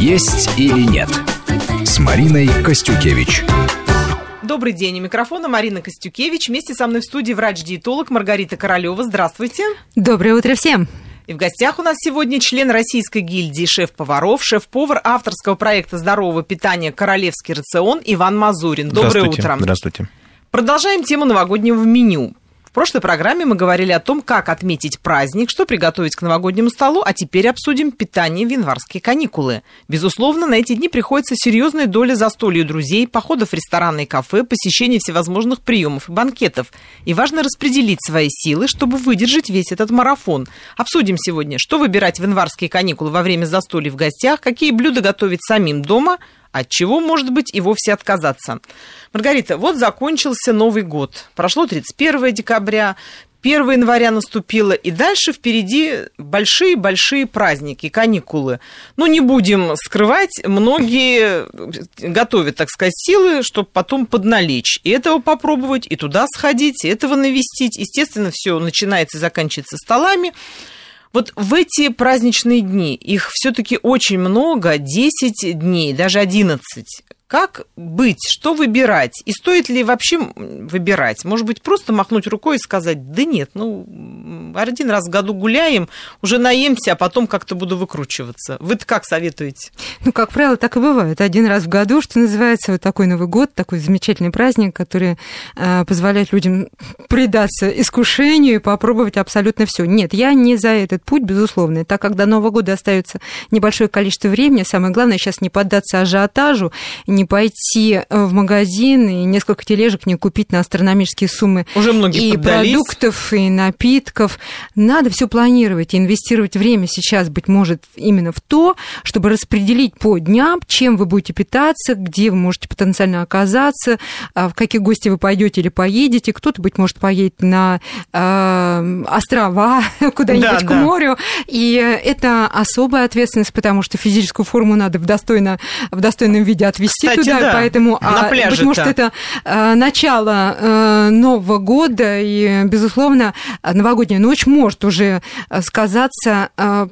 «Есть или нет» с Мариной Костюкевич. Добрый день. У микрофона Марина Костюкевич. Вместе со мной в студии врач-диетолог Маргарита Королева. Здравствуйте. Доброе утро всем. И в гостях у нас сегодня член Российской гильдии шеф-поваров, шеф-повар авторского проекта здорового питания «Королевский рацион» Иван Мазурин. Доброе утро. Здравствуйте. Продолжаем тему новогоднего меню. В прошлой программе мы говорили о том, как отметить праздник, что приготовить к новогоднему столу, а теперь обсудим питание в январские каникулы. Безусловно, на эти дни приходится серьезная доля застолья друзей, походов в рестораны и кафе, посещения всевозможных приемов и банкетов. И важно распределить свои силы, чтобы выдержать весь этот марафон. Обсудим сегодня, что выбирать в январские каникулы во время застолья в гостях, какие блюда готовить самим дома – от чего, может быть, и вовсе отказаться. Маргарита, вот закончился Новый год. Прошло 31 декабря, 1 января наступило, и дальше впереди большие-большие праздники, каникулы. Ну, не будем скрывать, многие готовят, так сказать, силы, чтобы потом подналечь. И этого попробовать, и туда сходить, и этого навестить. Естественно, все начинается и заканчивается столами. Вот в эти праздничные дни, их все-таки очень много, 10 дней, даже 11. Как быть? Что выбирать? И стоит ли вообще выбирать? Может быть, просто махнуть рукой и сказать, да нет, ну, один раз в году гуляем, уже наемся, а потом как-то буду выкручиваться. Вы-то как советуете? Ну, как правило, так и бывает. Один раз в году, что называется, вот такой Новый год, такой замечательный праздник, который э, позволяет людям предаться искушению и попробовать абсолютно все. Нет, я не за этот путь, безусловно. Так как до Нового года остается небольшое количество времени, самое главное сейчас не поддаться ажиотажу, не пойти э, в магазин и несколько тележек не купить на астрономические суммы Уже многие и поддались. продуктов, и напитков. Надо все планировать и инвестировать время сейчас, быть может, именно в то, чтобы распределить по дням, чем вы будете питаться, где вы можете потенциально оказаться, а, в какие гости вы пойдете или поедете. Кто-то, быть может, поедет на э, острова куда-нибудь Да, к да. морю. И это особая ответственность, потому что физическую форму надо в, достойно, в достойном виде отвести Кстати, туда. да, Поэтому, а, быть пляже-то. может, это э, начало э, Нового года, и, безусловно, новогодняя ночь может уже сказаться э,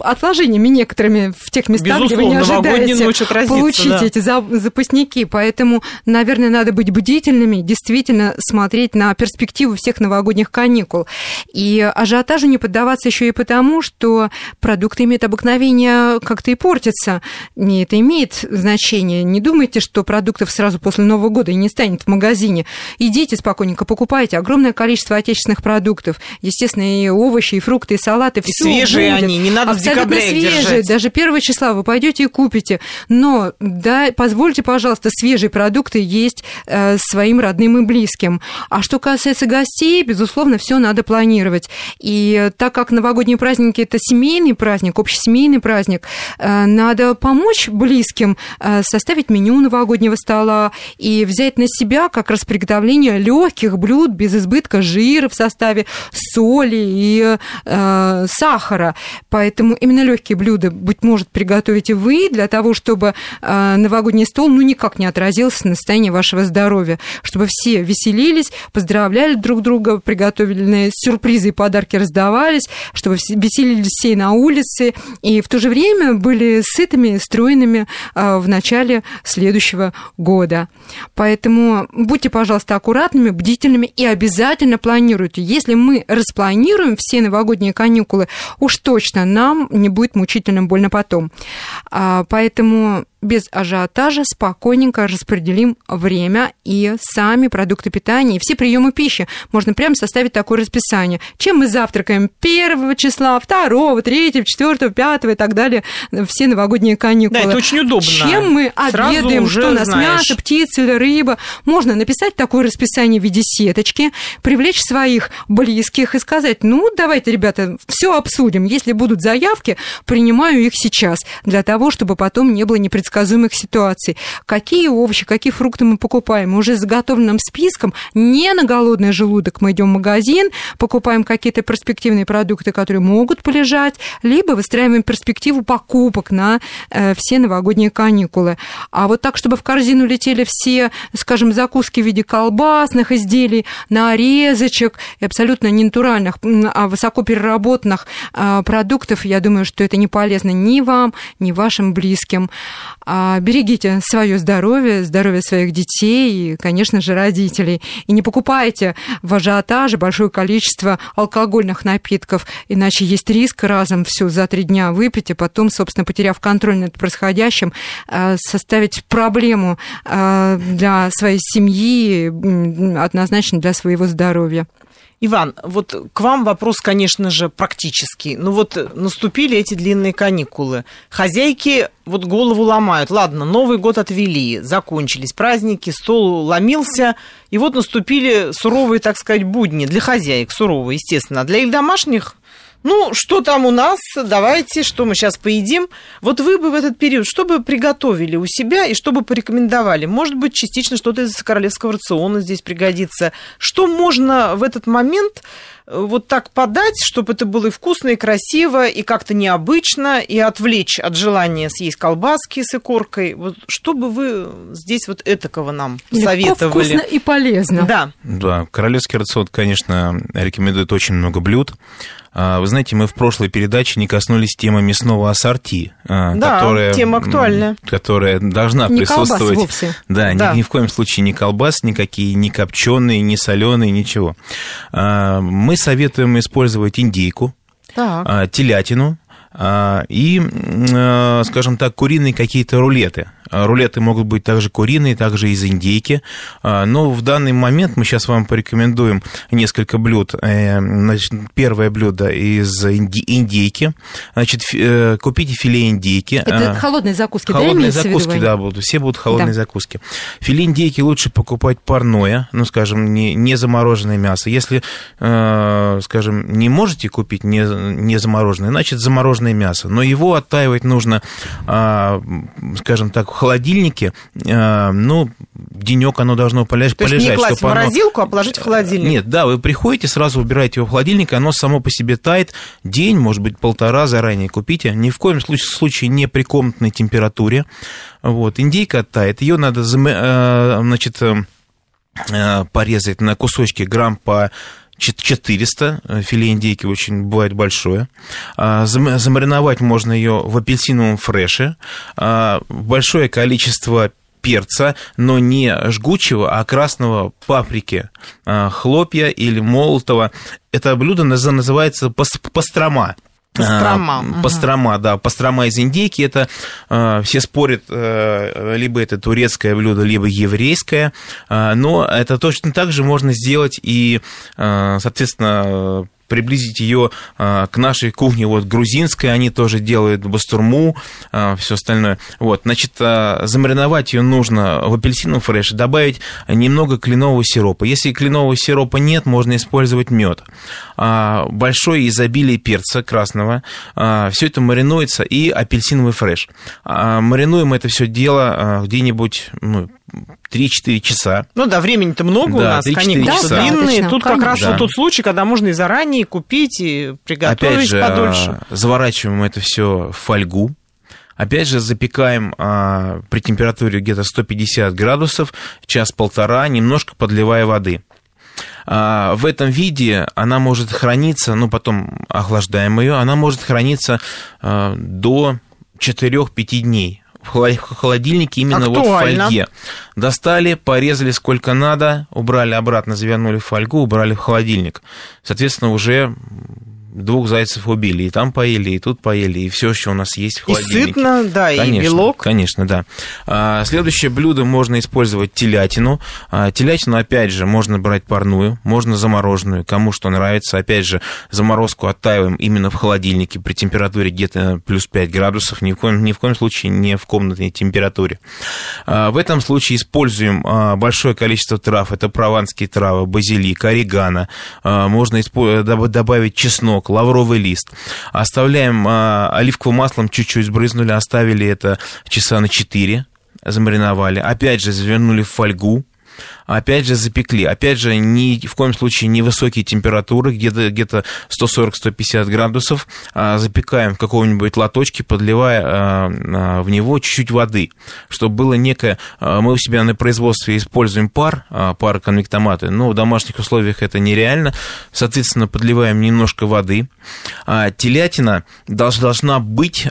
отложениями некоторыми в тех местах, где вы не Безусловно, ожидаете ночь отразится, получить да. эти за- запасники. Поэтому, наверное, надо быть бдительными, действительно смотреть на перспективу всех новогодних каникул. И ажиотажу не поддаваться еще и потому, что продукты имеют обыкновение как-то и портиться. И это имеет значение. Не думайте, что продуктов сразу после Нового года и не станет в магазине. Идите спокойненько, покупайте огромное количество отечественных продуктов. Естественно, и овощи, и фрукты, и салаты. И свежие будет. они, не надо в Абсолютно декабре их свежие. держать. Даже первого числа вы пойдете и купите. Но да, позвольте, пожалуйста, свежие продукты есть э, своим родным и близким. А что касается гостей, безусловно, все надо планировать. И э, так как новогодние праздники это семейный праздник, общесемейный праздник, э, надо помочь близким э, составить меню новогоднего стола и взять на себя как раз приготовление легких блюд без избытка жира в составе, соли и э, сахара. Поэтому именно легкие блюда, быть может, приготовите вы для того, чтобы э, новогодний стол ну никак не отразился на состоянии вашего здоровья, чтобы все веселились, поздравляли друг друга, приготовленные сюрпризы и подарки раздавались, чтобы все- веселились все на улице, и в то же время были сытыми, стройными э, в начале следующего года. Поэтому будьте, пожалуйста, аккуратными, бдительными и обязательно планируйте. Если мы распланируем все новогодние каникулы, уж точно нам не будет мучительно больно потом. А, Поэтому без ажиотажа спокойненько распределим время и сами продукты питания, и все приемы пищи. Можно прямо составить такое расписание. Чем мы завтракаем 1 числа, 2, 3, 4, 5 и так далее, все новогодние каникулы. Да, это очень удобно. Чем мы Сразу обедаем, что у нас знаешь. мясо, птица или рыба. Можно написать такое расписание в виде сеточки, привлечь своих близких и сказать, ну, давайте, ребята, все обсудим. Если будут заявки, принимаю их сейчас, для того, чтобы потом не было непредсказуемости непредсказуемых ситуаций. Какие овощи, какие фрукты мы покупаем? Уже с заготовленным списком, не на голодный желудок мы идем в магазин, покупаем какие-то перспективные продукты, которые могут полежать, либо выстраиваем перспективу покупок на э, все новогодние каникулы. А вот так, чтобы в корзину летели все, скажем, закуски в виде колбасных изделий, нарезочек абсолютно ненатуральных, а высокопереработанных э, продуктов, я думаю, что это не полезно ни вам, ни вашим близким. А, берегите свое здоровье, здоровье своих детей и, конечно же, родителей. И не покупайте в ажиотаже большое количество алкогольных напитков, иначе есть риск разом все за три дня выпить, и потом, собственно, потеряв контроль над происходящим, а, составить проблему а, для своей семьи, однозначно для своего здоровья. Иван, вот к вам вопрос, конечно же, практический. Ну вот наступили эти длинные каникулы. Хозяйки вот голову ломают. Ладно, Новый год отвели, закончились праздники, стол ломился, и вот наступили суровые, так сказать, будни для хозяек, суровые, естественно. А для их домашних ну, что там у нас, давайте, что мы сейчас поедим. Вот вы бы в этот период, что бы приготовили у себя и что бы порекомендовали? Может быть, частично что-то из королевского рациона здесь пригодится. Что можно в этот момент вот так подать, чтобы это было и вкусно, и красиво, и как-то необычно, и отвлечь от желания съесть колбаски с икоркой. Вот что бы вы здесь вот этакого нам Легко, советовали? вкусно и полезно. Да. Да, королевский рацион, конечно, рекомендует очень много блюд. А, вы знаете, мы в прошлой передаче не коснулись темы мясного ассорти, а, да, которая, тема актуальная. которая должна не присутствовать. Колбас вовсе. Да, да. Ни, ни в коем случае не колбас никакие, ни копченые, ни соленые, ничего. А, мы советуем использовать индейку, так. телятину, и, скажем так, куриные какие-то рулеты. А, рулеты могут быть также куриные, также из индейки. А, но в данный момент мы сейчас вам порекомендуем несколько блюд. Э, значит, первое блюдо из индейки. Значит, э, купите филе индейки. Это а, холодные закуски, холодные да, закуски, да, будут. Все будут холодные да. закуски. Филе индейки лучше покупать парное, ну, скажем, не, не замороженное мясо. Если, э, скажем, не можете купить не, не замороженное, значит, замороженное мясо. Но его оттаивать нужно, скажем так, холодильнике, э, ну, денек оно должно полежать. То есть не класть в морозилку, оно... а положить в холодильник? Нет, да, вы приходите, сразу убираете его в холодильник, оно само по себе тает день, может быть, полтора заранее купите. Ни в коем случае, случае не при комнатной температуре. Вот, индейка тает, ее надо, э, значит, э, порезать на кусочки грамм по 400, э, филе индейки очень бывает большое. А, замариновать можно ее в апельсиновом фреше. А, большое количество перца, но не жгучего, а красного паприки, а, хлопья или молотого. Это блюдо называется пастрома. Пастрома. А, пастрома, да, пастрома из индейки. Это а, все спорят, а, либо это турецкое блюдо, либо еврейское. Но это точно так же можно сделать и, соответственно, приблизить ее а, к нашей кухне, вот грузинской, они тоже делают бастурму, а, все остальное. Вот, значит, а, замариновать ее нужно в апельсиновом фреше, добавить немного кленового сиропа. Если кленового сиропа нет, можно использовать мед. Большое изобилие перца красного, все это маринуется и апельсиновый фреш. Маринуем это все дело где-нибудь ну, 3-4 часа. Ну да, времени-то много да, у нас, каникулы да, длинные. Да, Тут конечно. как раз да. вот тот случай, когда можно и заранее купить, и приготовить Опять же, подольше. заворачиваем это все в фольгу. Опять же, запекаем а, при температуре где-то 150 градусов, час-полтора, немножко подливая воды. А, в этом виде она может храниться, ну, потом охлаждаем ее, она может храниться а, до 4-5 дней в холодильнике именно Актуально. вот в фольге. Достали, порезали сколько надо, убрали обратно, завернули в фольгу, убрали в холодильник. Соответственно, уже двух зайцев убили. И там поели, и тут поели, и все, что у нас есть в холодильнике. И сытно, да, конечно, и белок. Конечно, да. А, следующее блюдо можно использовать телятину. А, телятину, опять же, можно брать парную, можно замороженную, кому что нравится. Опять же, заморозку оттаиваем именно в холодильнике при температуре где-то плюс 5 градусов, ни в коем, ни в коем случае не в комнатной температуре. А, в этом случае используем а, большое количество трав. Это прованские травы, базилик, орегано. Можно добавить чеснок, чеснок, лавровый лист. Оставляем а, оливковым маслом чуть-чуть сбрызнули, оставили это часа на 4, замариновали. Опять же, завернули в фольгу, опять же, запекли. Опять же, ни в коем случае невысокие температуры, где-то где 140-150 градусов. А, запекаем в каком-нибудь лоточке, подливая а, а, в него чуть-чуть воды, чтобы было некое... Мы у себя на производстве используем пар, пар конвектоматы, но в домашних условиях это нереально. Соответственно, подливаем немножко воды. Телятина должна быть,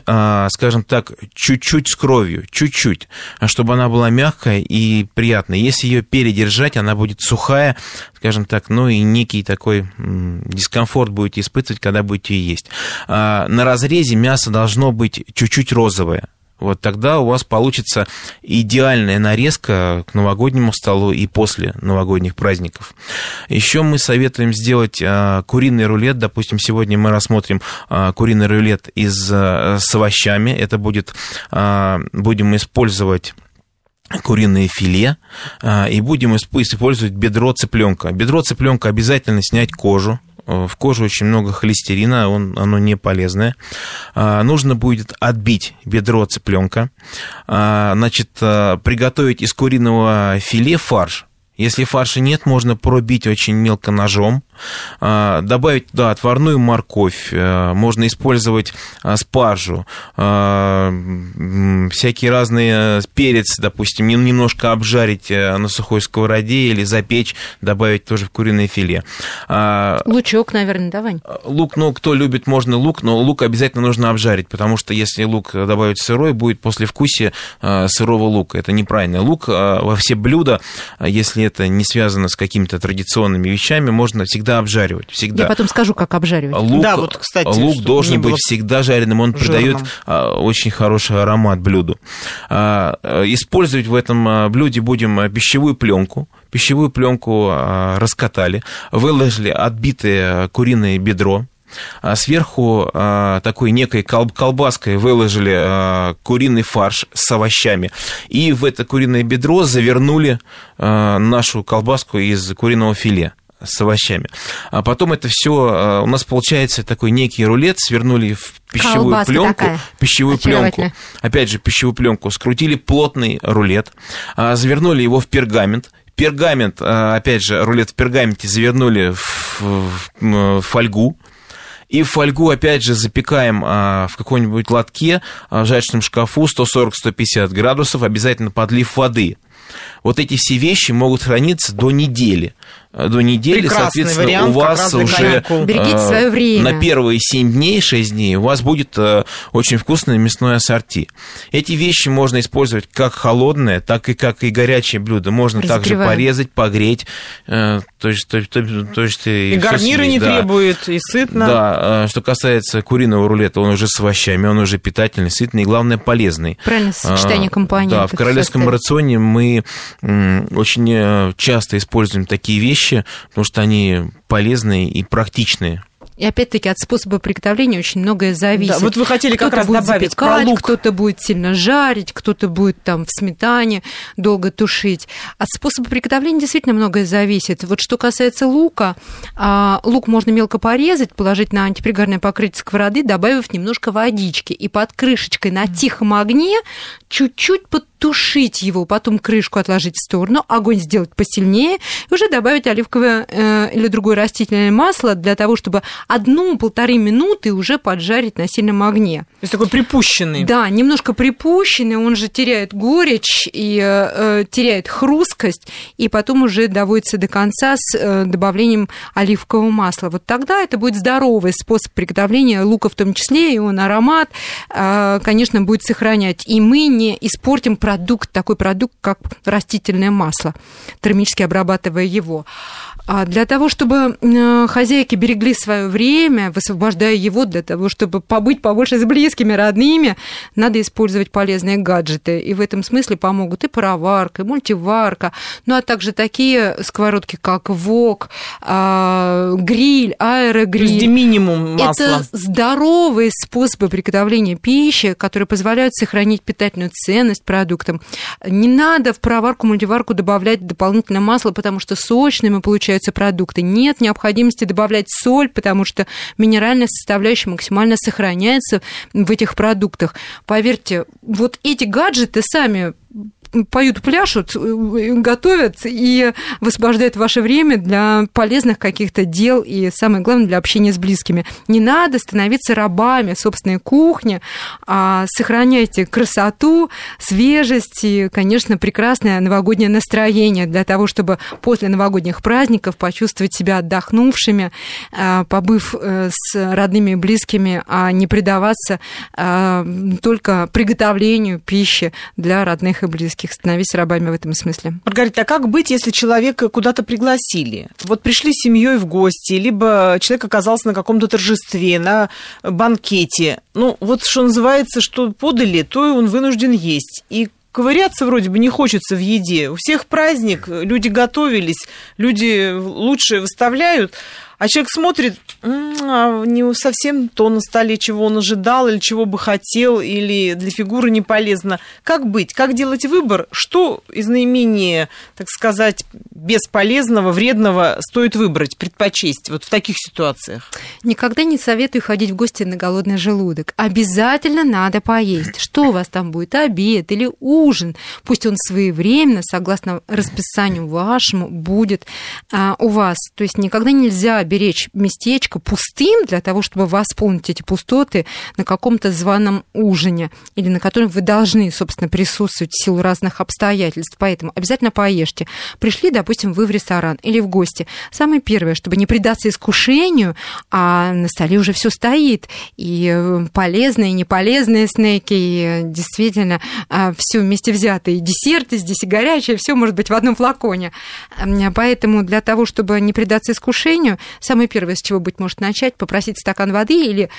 скажем так, чуть-чуть с кровью, чуть-чуть, чтобы она была мягкая и приятная. Если ее передержать держать, она будет сухая, скажем так, ну и некий такой дискомфорт будете испытывать, когда будете есть. А, на разрезе мясо должно быть чуть-чуть розовое. Вот тогда у вас получится идеальная нарезка к новогоднему столу и после новогодних праздников. Еще мы советуем сделать а, куриный рулет. Допустим, сегодня мы рассмотрим а, куриный рулет из, с овощами. Это будет, будем использовать куриное филе а, и будем использовать бедро цыпленка. Бедро цыпленка обязательно снять кожу, э, в коже очень много холестерина, он, оно не полезное. А, нужно будет отбить бедро цыпленка, а, значит, приготовить из куриного филе фарш. Если фарша нет, можно пробить очень мелко ножом, добавить туда отварную морковь, э, можно использовать а, спаржу, а, всякие разные э, перец, допустим, немножко обжарить э, на сухой сковороде или запечь, добавить тоже в куриное филе. Лучок, наверное, давай. Лук, ну, кто любит, можно лук, но лук обязательно нужно обжарить, потому что если лук добавить сырой, будет послевкусие сырого лука. Это неправильно. Лук во все блюда, если это не связано с какими-то традиционными вещами, можно всегда всегда обжаривать. Всегда. Я потом скажу, как обжаривать. Лук, да, вот, кстати, лук должен быть всегда жареным, он жирным. придает а, очень хороший аромат блюду. А, использовать в этом а, блюде будем пищевую пленку. Пищевую пленку раскатали, выложили отбитое куриное бедро, Сверху такой некой колбаской выложили куриный фарш с овощами. И в это куриное бедро завернули нашу колбаску из куриного филе с овощами. А потом это все а, у нас получается такой некий рулет, свернули в пищевую Колбаска пленку, такая. пищевую пленку, опять же пищевую пленку, скрутили плотный рулет, а, завернули его в пергамент, пергамент, а, опять же, рулет в пергаменте завернули в, в фольгу, и в фольгу, опять же, запекаем в каком-нибудь лотке в жарочном шкафу 140-150 градусов, обязательно подлив воды. Вот эти все вещи могут храниться до недели. Э, до недели, Прекрасный соответственно, вариант, у вас уже э, свое время. на первые 7 дней, 6 дней у вас будет э, очень вкусное мясное ассорти. Эти вещи можно использовать как холодное, так и как и горячее блюдо. Можно также порезать, погреть. То есть, то, то, то есть и гарниры не да. требует, и сытно. Да, что касается куриного рулета, он уже с овощами, он уже питательный, сытный и, главное, полезный. Правильно, сочетание компонентов. Да, в королевском рационе мы очень часто используем такие вещи, вещи, потому что они полезные и практичные. И опять-таки от способа приготовления очень многое зависит. Да, вот вы хотели как раз будет добавить запекать, про лук. Кто-то будет сильно жарить, кто-то будет там в сметане долго тушить. От способа приготовления действительно многое зависит. Вот что касается лука, а, лук можно мелко порезать, положить на антипригарное покрытие сковороды, добавив немножко водички. И под крышечкой на тихом огне чуть-чуть под тушить его, потом крышку отложить в сторону, огонь сделать посильнее, и уже добавить оливковое э, или другое растительное масло для того, чтобы одну-полторы минуты уже поджарить на сильном огне. То есть такой припущенный. Да, немножко припущенный, он же теряет горечь и э, э теряет хрусткость, и потом уже доводится до конца с э, добавлением оливкового масла. Вот тогда это будет здоровый способ приготовления лука в том числе, и он аромат, э, конечно, будет сохранять. И мы не испортим продукт продукт, такой продукт, как растительное масло, термически обрабатывая его. А для того, чтобы э, хозяйки берегли свое время, высвобождая его для того, чтобы побыть побольше с близкими, родными, надо использовать полезные гаджеты. И в этом смысле помогут и пароварка, и мультиварка, ну а также такие сковородки, как вок, а, гриль, аэрогриль. Есть минимум масла. Это здоровые способы приготовления пищи, которые позволяют сохранить питательную ценность продукта продуктам. Не надо в проварку, мультиварку добавлять дополнительное масло, потому что сочными получаются продукты. Нет необходимости добавлять соль, потому что минеральная составляющая максимально сохраняется в этих продуктах. Поверьте, вот эти гаджеты сами поют, пляшут, э, готовят и высвобождают ваше время для полезных каких-то дел и, самое главное, для общения с близкими. Не надо становиться рабами собственной кухни, а сохраняйте красоту, свежесть и, конечно, прекрасное новогоднее настроение для того, чтобы после новогодних праздников почувствовать себя отдохнувшими, а, побыв э, с родными и близкими, а не предаваться а, только приготовлению пищи для родных и близких близких, становись рабами в этом смысле. Маргарита, а как быть, если человека куда-то пригласили? Вот пришли с семьей в гости, либо человек оказался на каком-то торжестве, на банкете. Ну, вот что называется, что подали, то и он вынужден есть. И ковыряться вроде бы не хочется в еде. У всех праздник, люди готовились, люди лучшее выставляют, а человек смотрит, а не совсем то на столе, чего он ожидал, или чего бы хотел, или для фигуры не полезно. Как быть? Как делать выбор? Что из наименее, так сказать, бесполезного, вредного стоит выбрать, предпочесть вот в таких ситуациях? Никогда не советую ходить в гости на голодный желудок. Обязательно надо поесть. Что у вас там будет, обед или ужин? Пусть он своевременно, согласно расписанию вашему, будет а, у вас. То есть никогда нельзя беречь местечко пустым для того, чтобы восполнить эти пустоты на каком-то званом ужине или на котором вы должны, собственно, присутствовать в силу разных обстоятельств. Поэтому обязательно поешьте. Пришли, допустим, вы в ресторан или в гости. Самое первое, чтобы не предаться искушению, а на столе уже все стоит. И э, полезные, и неполезные снеки, и действительно а, все вместе взятые. Десерты здесь, и горячее, все может быть в одном флаконе. Поэтому для того, чтобы не предаться искушению, самое первое, с чего, быть может, начать, попросить стакан воды или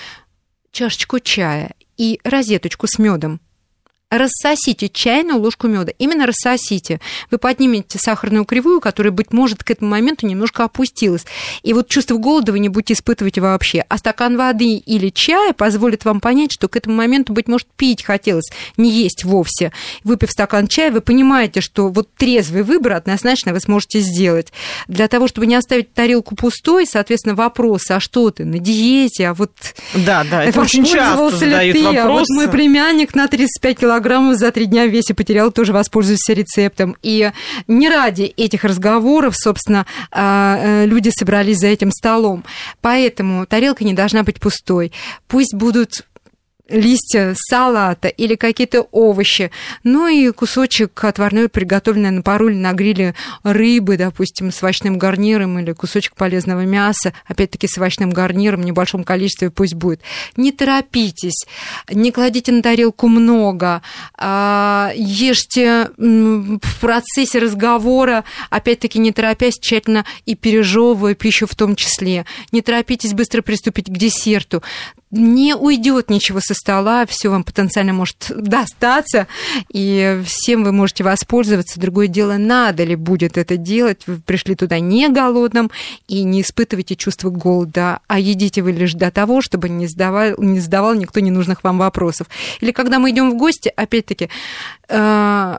чашечку чая и розеточку с медом рассосите чайную ложку меда. Именно рассосите. Вы поднимете сахарную кривую, которая, быть может, к этому моменту немножко опустилась. И вот чувство голода вы не будете испытывать вообще. А стакан воды или чая позволит вам понять, что к этому моменту, быть может, пить хотелось, не есть вовсе. Выпив стакан чая, вы понимаете, что вот трезвый выбор однозначно вы сможете сделать. Для того, чтобы не оставить тарелку пустой, соответственно, вопрос, а что ты, на диете, а вот... Да, да, это очень часто задают ты, вопросы. А вот мой племянник на 35 килограмм килограммов за три дня в весе потерял, тоже воспользуюсь рецептом. И не ради этих разговоров, собственно, а, э, люди собрались за этим столом. Поэтому тарелка не должна быть пустой. Пусть будут листья салата или какие-то овощи, ну и кусочек отварной, приготовленной на пару или на гриле рыбы, допустим, с овощным гарниром или кусочек полезного мяса, опять-таки с овощным гарниром в небольшом количестве пусть будет. Не торопитесь, не кладите на тарелку много, а, ешьте в процессе разговора, опять-таки не торопясь, тщательно и пережевывая пищу в том числе. Не торопитесь быстро приступить к десерту не уйдет ничего со стола, все вам потенциально может достаться, и всем вы можете воспользоваться. Другое дело, надо ли будет это делать. Вы пришли туда не голодным и не испытывайте чувство голода, а едите вы лишь до того, чтобы не задавал, не задавал никто ненужных вам вопросов. Или когда мы идем в гости, опять-таки, э,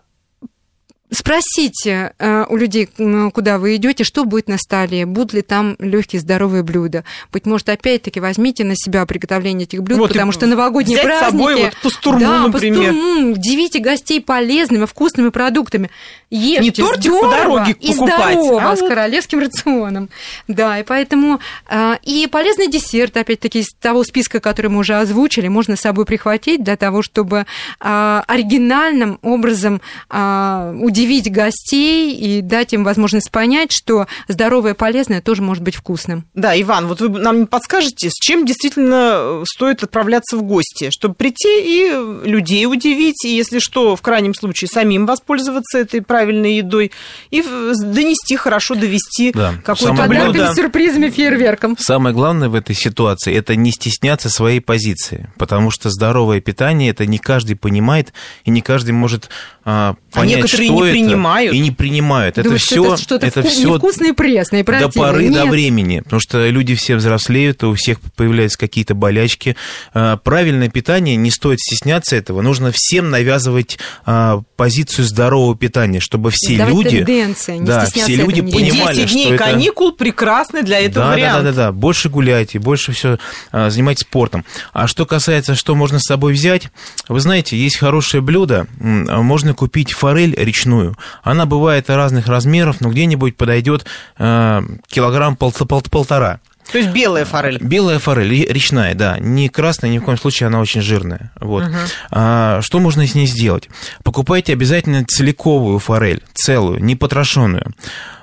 Спросите э, у людей, куда вы идете, что будет на столе, будут ли там легкие здоровые блюда. Быть может, опять-таки возьмите на себя приготовление этих блюд, вот, потому что новогодние взять праздники. С собой вот пастурму, да, например. Пастурму, удивите гостей полезными, вкусными продуктами. Ешьте Не тортик здорово по дороге и покупать, здорово, а с вот... королевским рационом. Да, и поэтому э, и полезный десерт, опять-таки, из того списка, который мы уже озвучили, можно с собой прихватить для того, чтобы э, оригинальным образом удивить гостей детей и дать им возможность понять, что здоровое и полезное тоже может быть вкусным. Да, Иван, вот вы нам не подскажете, с чем действительно стоит отправляться в гости, чтобы прийти и людей удивить, и если что, в крайнем случае, самим воспользоваться этой правильной едой и донести, хорошо довести да. какое-то блюдо. сюрпризами, фейерверком. Самое главное в этой ситуации – это не стесняться своей позиции, потому что здоровое питание – это не каждый понимает, и не каждый может а, понять, а некоторые что не это- принимают. И не принимают. Это Думаю, что все, это что-то это вку- все невкусное и пресное, до противное. поры до Нет. времени, потому что люди все взрослеют, у всех появляются какие-то болячки. А, Правильное питание, не стоит стесняться этого. Нужно всем навязывать а, позицию здорового питания, чтобы все Давать люди, тенденции, не да, стесняться все люди этого, не И понимали, понимали, 10 дней что это каникул прекрасный для этого да, вариант. Да, да, да, да. Больше гуляйте, больше все занимайтесь спортом. А что касается, что можно с собой взять, вы знаете, есть хорошее блюдо. Можно купить форель речную. Она бывает разных размеров, но где-нибудь подойдет э, килограмм пол- пол- полтора. То есть белая форель. Белая форель, ре- речная, да, не красная, ни в коем случае, она очень жирная. Вот. А, что можно с ней сделать? Покупайте обязательно целиковую форель, целую, не потрошенную.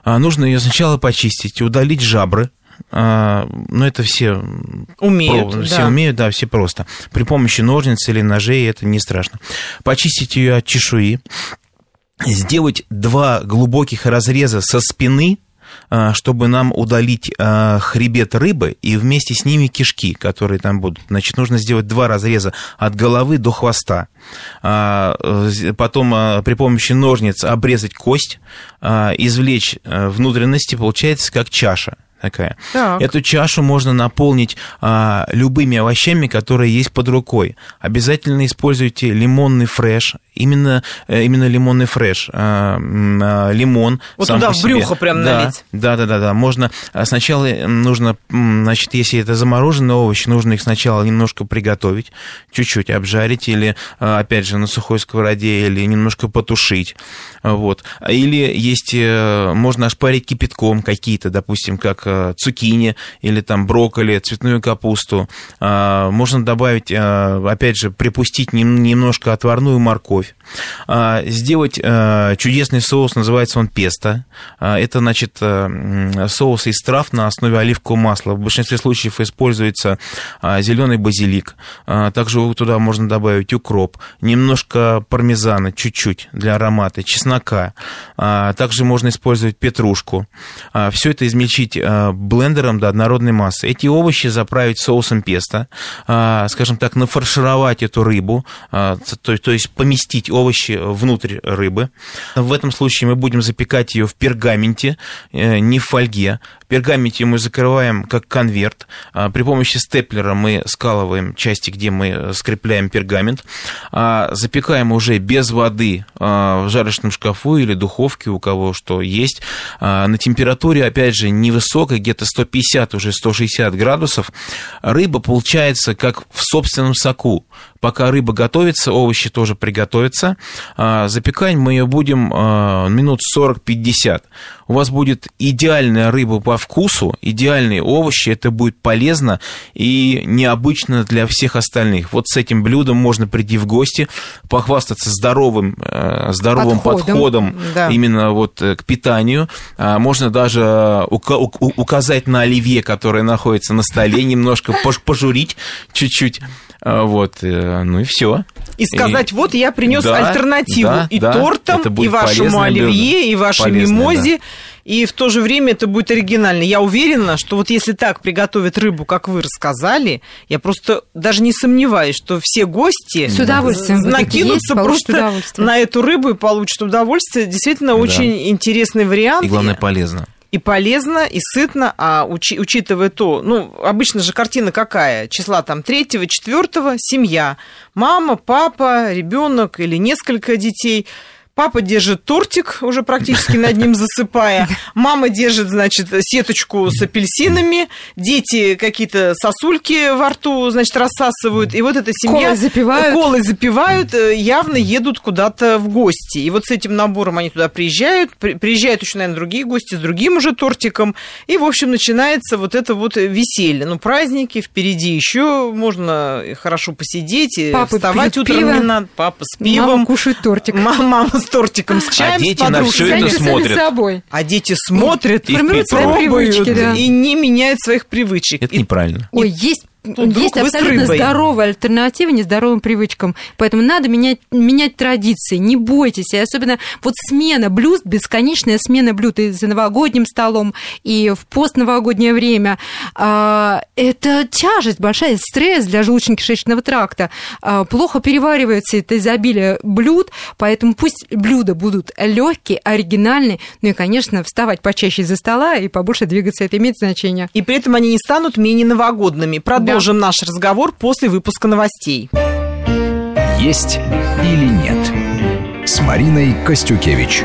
А, нужно ее сначала почистить, удалить жабры. А, ну, это все Умеют, про- да. все умеют, да, все просто. При помощи ножниц или ножей это не страшно. Почистить ее от чешуи, сделать два глубоких разреза со спины, а, чтобы нам удалить а, хребет рыбы и вместе с ними кишки, которые там будут. Значит, нужно сделать два разреза от головы до хвоста. А, Потом при помощи ножниц обрезать кость, извлечь внутренности, получается как чаша такая. Так. Эту чашу можно наполнить а, любыми овощами, которые есть под рукой. Обязательно используйте лимонный фреш, именно, э, именно лимонный фреш, а, а, лимон. Вот сам туда в брюхо прям да, налить. Да, да, да, да. Можно а, сначала м, нужно, значит, если это замороженные овощи, нужно их сначала немножко приготовить, чуть-чуть обжарить или, а, опять же, на сухой сковороде или немножко потушить. Вот. Или есть, э, можно ошпарить кипятком какие-то, допустим, как э, цукини или там брокколи, цветную капусту. А, Можно добавить, э, опять же, припустить нем- немножко отварную морковь. Сделать э, чудесный соус, называется он песто. Это, значит, э, соус из трав на основе оливкового масла. В большинстве случаев используется зеленый базилик. Также туда можно добавить укроп, немножко пармезана, чуть-чуть для аромата, чеснока. Также можно использовать петрушку. Все это измельчить блендером до однородной массы. Эти овощи заправить соусом песто, а, скажем так, нафаршировать эту рыбу, а, то, есть поместить овощи внутрь рыбы. В этом случае мы будем запекать ее в пергаменте, э, не в фольге. В пергаменте мы закрываем как конверт. А, При помощи степлера мы скалываем части, где мы скрепляем пергамент. Запекаем уже без воды в жарочном шкафу или духовке, у кого что есть. На температуре, опять же, невысокой, где-то 150, уже 160 градусов. Рыба получается как в собственном соку. Пока рыба готовится, овощи тоже приготовятся. А, Запекать мы ее будем а, минут 40-50. У вас будет идеальная рыба по вкусу, идеальные овощи. Это будет полезно и необычно для всех остальных. Вот с этим блюдом можно прийти в гости, похвастаться здоровым, э, здоровым Подходом. подходом, Да. именно вот э, к питанию. А, Можно даже у- указать на оливье, которое находится на столе, немножко пожурить чуть-чуть. А, Вот, э, ну и все. И сказать, вот я принес Да, альтернативу да, и да, тортам, это и вашему оливье, блюдо. и вашей Полезное, мимозе. И в то же время это будет оригинально. Я уверена, что вот если так приготовят рыбу, как вы рассказали, я просто даже не сомневаюсь, что все гости С удовольствием накинутся есть, просто на эту рыбу и получат удовольствие. Действительно, очень интересный вариант. И главное, полезно. И полезно, и сытно, а учи- учитывая то, ну, обычно же картина какая? Числа там третьего, четвертого, семья. Мама, папа, ребенок или несколько детей. Папа держит тортик, уже практически над ним засыпая. Мама держит, значит, сеточку с апельсинами. Дети какие-то сосульки во рту, значит, рассасывают. И вот эта семья... Колой запивают. Колой запивают, э, явно едут куда-то в гости. И вот с этим набором они туда приезжают. При- Приезжают еще, наверное, другие гости с другим уже тортиком. И, в общем, начинается вот это вот веселье. Ну, праздники впереди еще. Можно хорошо посидеть. и Папа вставать утром пиво. не надо. Папа с Мама пивом. кушает тортик. Ма- Мама с тортиком, с чаем, дети с на всё это смотрят. собой. А дети смотрят, И Формируют свои пробуют, привычки, да. и не меняют своих привычек. Это И неправильно. Ой, есть есть абсолютно здоровая альтернатива нездоровым привычкам. Поэтому надо менять, менять традиции, не бойтесь. И особенно вот смена блюд, бесконечная смена блюд и за новогодним столом, и в постновогоднее время. А, это тяжесть большая, стресс для желудочно-кишечного тракта. А, плохо переваривается это изобилие блюд, поэтому пусть блюда будут легкие, оригинальные, ну и, конечно, вставать почаще из-за стола и побольше двигаться, это имеет значение. И при этом они не станут менее новогодными. Продолжим да. наш разговор после выпуска новостей. Есть или нет с Мариной Костюкевич.